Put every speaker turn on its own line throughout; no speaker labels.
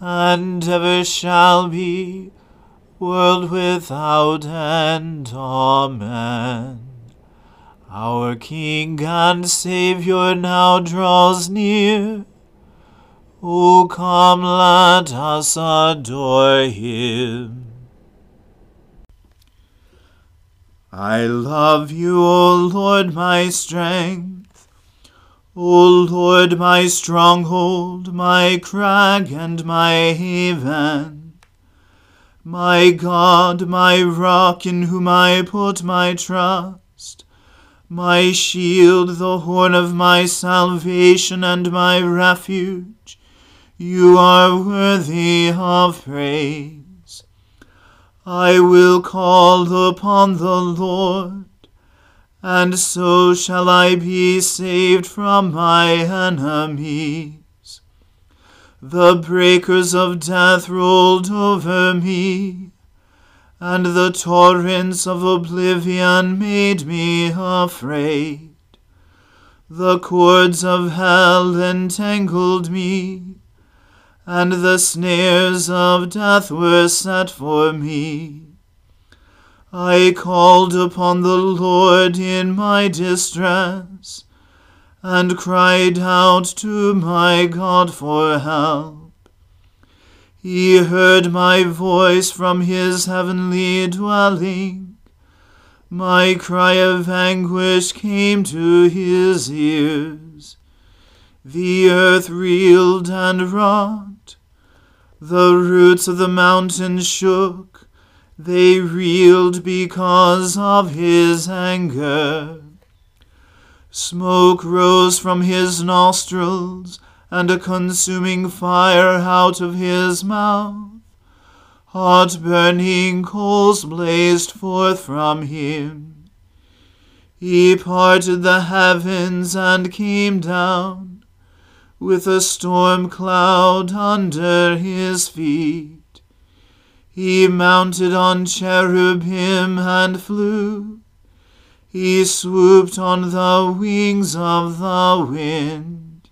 and ever shall be, world without end. Amen. Our King and Saviour now draws near. O come, let us adore him. I love you, O Lord, my strength. O Lord, my stronghold, my crag, and my haven, my God, my rock, in whom I put my trust, my shield, the horn of my salvation, and my refuge, you are worthy of praise. I will call upon the Lord and so shall I be saved from my enemies. The breakers of death rolled over me, and the torrents of oblivion made me afraid. The cords of hell entangled me, and the snares of death were set for me. I called upon the Lord in my distress, and cried out to my God for help. He heard my voice from his heavenly dwelling. My cry of anguish came to his ears. The earth reeled and rocked. The roots of the mountains shook they reeled because of his anger. Smoke rose from his nostrils, and a consuming fire out of his mouth. Hot burning coals blazed forth from him. He parted the heavens and came down with a storm cloud under his feet. He mounted on cherubim and flew. He swooped on the wings of the wind.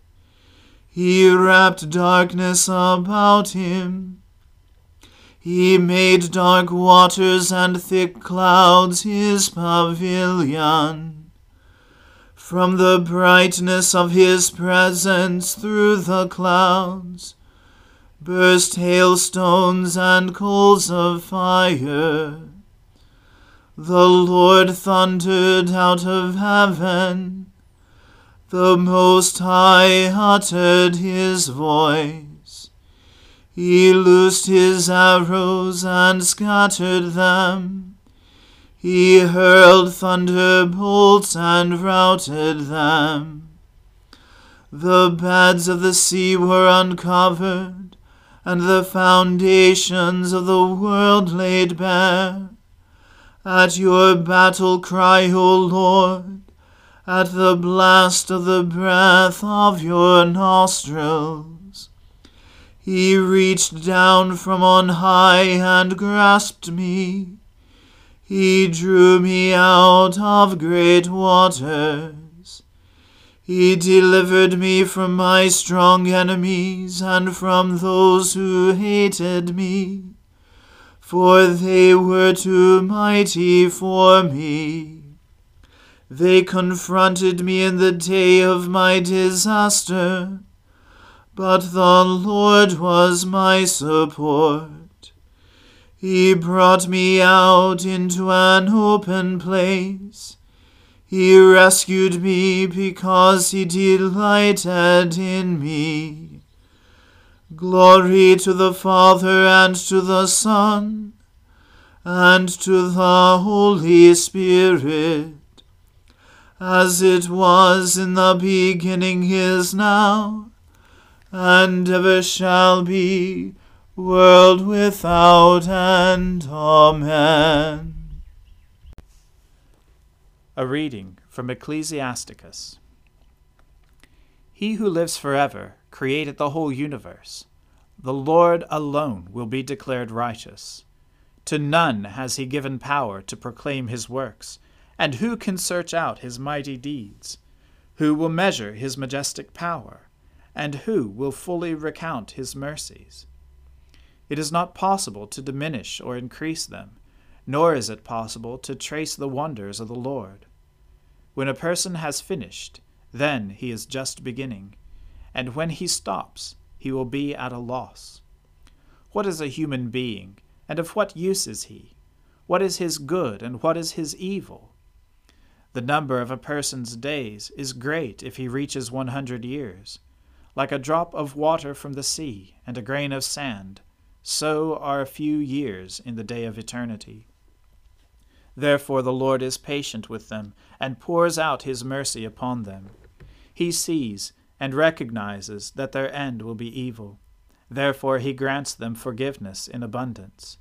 He wrapped darkness about him. He made dark waters and thick clouds his pavilion. From the brightness of his presence through the clouds burst hailstones and coals of fire. The Lord thundered out of heaven. The Most High uttered his voice. He loosed his arrows and scattered them. He hurled thunderbolts and routed them. The beds of the sea were uncovered, and the foundations of the world laid bare. At your battle cry, O Lord, at the blast of the breath of your nostrils. He reached down from on high and grasped me. He drew me out of great waters. He delivered me from my strong enemies and from those who hated me for they were too mighty for me. They confronted me in the day of my disaster, but the Lord was my support. He brought me out into an open place. He rescued me because he delighted in me. Glory to the Father and to the Son and to the Holy Spirit, as it was in the beginning is now, and ever shall be, world without end. Amen. A reading from Ecclesiasticus. He who lives forever created the whole universe. The Lord alone will be declared righteous. To none has he given power to proclaim his works, and who can search out his mighty deeds? Who will measure his majestic power, and who will fully recount his mercies? It is not possible to diminish or increase them, nor is it possible to trace the wonders of the Lord. When a person has finished, then he is just beginning and when he stops, he will be at a loss. What is a human being, and of what use is he? What is his good, and what is his evil? The number of a person's days is great if he reaches one hundred years. Like a drop of water from the sea, and a grain of sand, so are a few years in the day of eternity. Therefore the Lord is patient with them, and pours out his mercy upon them. He sees and recognizes that their end will be evil. Therefore, he grants them forgiveness in abundance.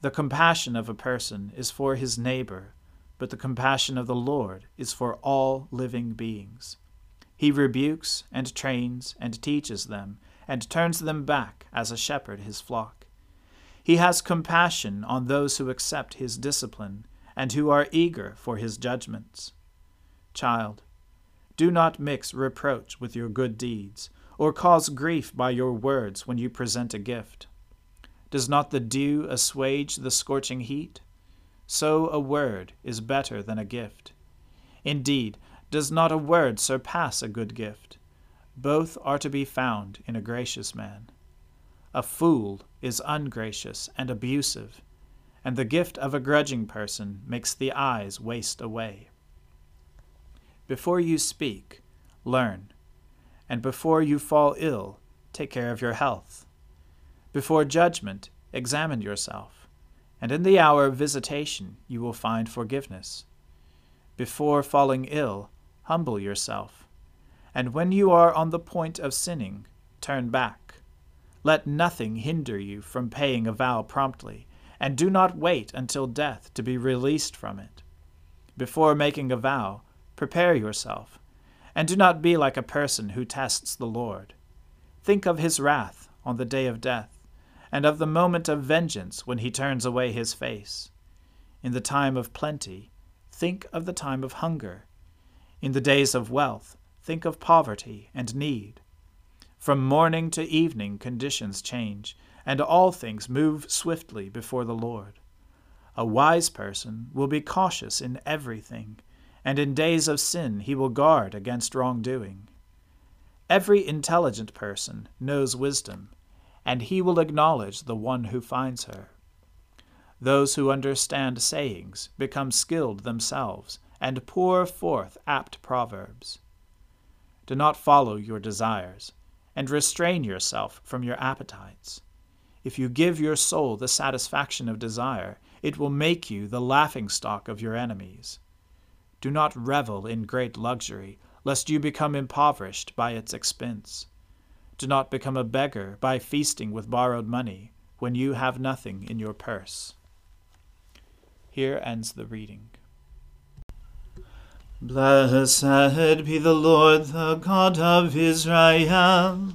The compassion of a person is for his neighbor, but the compassion of the Lord is for all living beings. He rebukes and trains and teaches them, and turns them back as a shepherd his flock. He has compassion on those who accept his discipline, and who are eager for his judgments. Child, do not mix reproach with your good deeds, or cause grief by your words when you present a gift. Does not the dew assuage the scorching heat? So a word is better than a gift. Indeed, does not a word surpass a good gift? Both are to be found in a gracious man. A fool is ungracious and abusive, and the gift of a grudging person makes the eyes waste away. Before you speak, learn, and before you fall ill, take care of your health. Before judgment, examine yourself, and in the hour of visitation you will find forgiveness. Before falling ill, humble yourself, and when you are on the point of sinning, turn back. Let nothing hinder you from paying a vow promptly, and do not wait until death to be released from it. Before making a vow, prepare yourself, and do not be like a person who tests the Lord. Think of his wrath on the day of death, and of the moment of vengeance when he turns away his face. In the time of plenty, think of the time of hunger. In the days of wealth, think of poverty and need. From morning to evening, conditions change, and all things move swiftly before the Lord. A wise person will be cautious in everything, and in days of sin he will guard against wrongdoing. Every intelligent person knows wisdom, and he will acknowledge the one who finds her. Those who understand sayings become skilled themselves, and pour forth apt proverbs. Do not follow your desires, and restrain yourself from your appetites. If you give your soul the satisfaction of desire, it will make you the laughing stock of your enemies. Do not revel in great luxury lest you become impoverished by its expense. Do not become a beggar by feasting with borrowed money when you have nothing in your purse. Here ends the reading.
Blessed be the Lord, the God of Israel.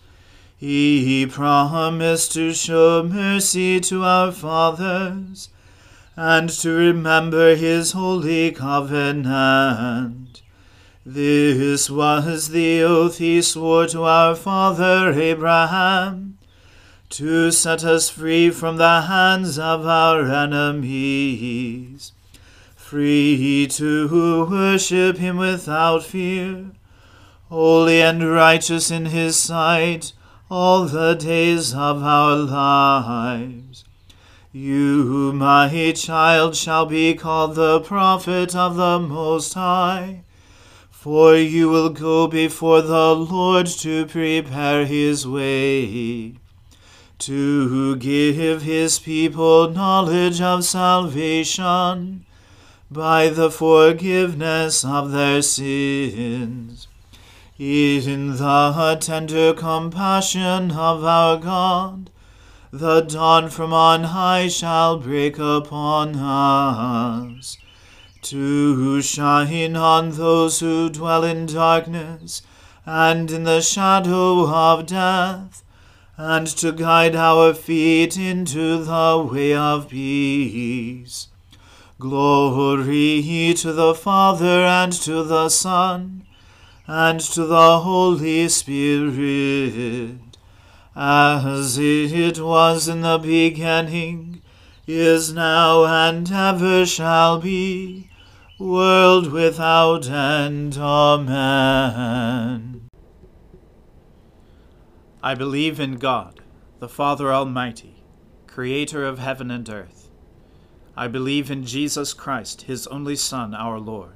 He promised to show mercy to our fathers and to remember his holy covenant. This was the oath he swore to our father Abraham, to set us free from the hands of our enemies, free to worship him without fear, holy and righteous in his sight all the days of our lives. You, my child, shall be called the prophet of the Most High for you will go before the Lord to prepare his way, to give his people knowledge of salvation by the forgiveness of their sins. In the tender compassion of our God, the dawn from on high shall break upon us to shine on those who dwell in darkness and in the shadow of death, and to guide our feet into the way of peace. Glory to the Father and to the Son and to the Holy Spirit, as it was in the beginning, is now, and ever shall be world without end. Amen.
I believe in God, the Father Almighty, creator of heaven and earth. I believe in Jesus Christ, his only Son, our Lord.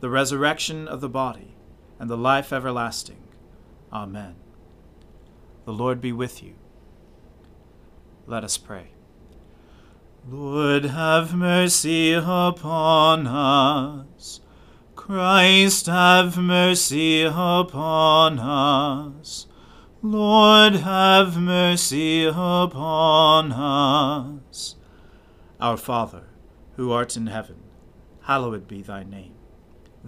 the resurrection of the body, and the life everlasting. Amen. The Lord be with you. Let us pray.
Lord, have mercy upon us. Christ, have mercy upon us. Lord, have mercy upon us.
Our Father, who art in heaven, hallowed be thy name.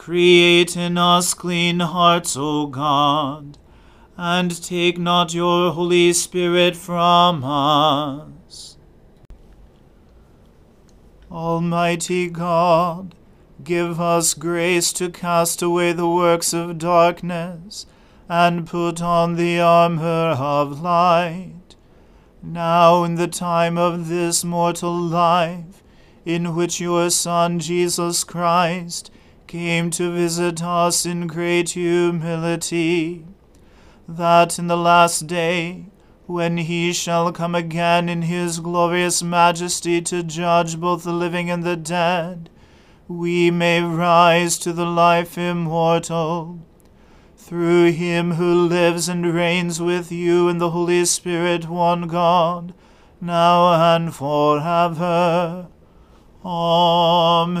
Create in us clean hearts, O God, and take not your Holy Spirit from us. Almighty God, Give us grace to cast away the works of darkness and put on the armor of light. Now, in the time of this mortal life, in which your Son Jesus Christ came to visit us in great humility, that in the last day, when he shall come again in his glorious majesty to judge both the living and the dead, we may rise to the life immortal. Through him who lives and reigns with you in the Holy Spirit, one God, now and forever. Amen.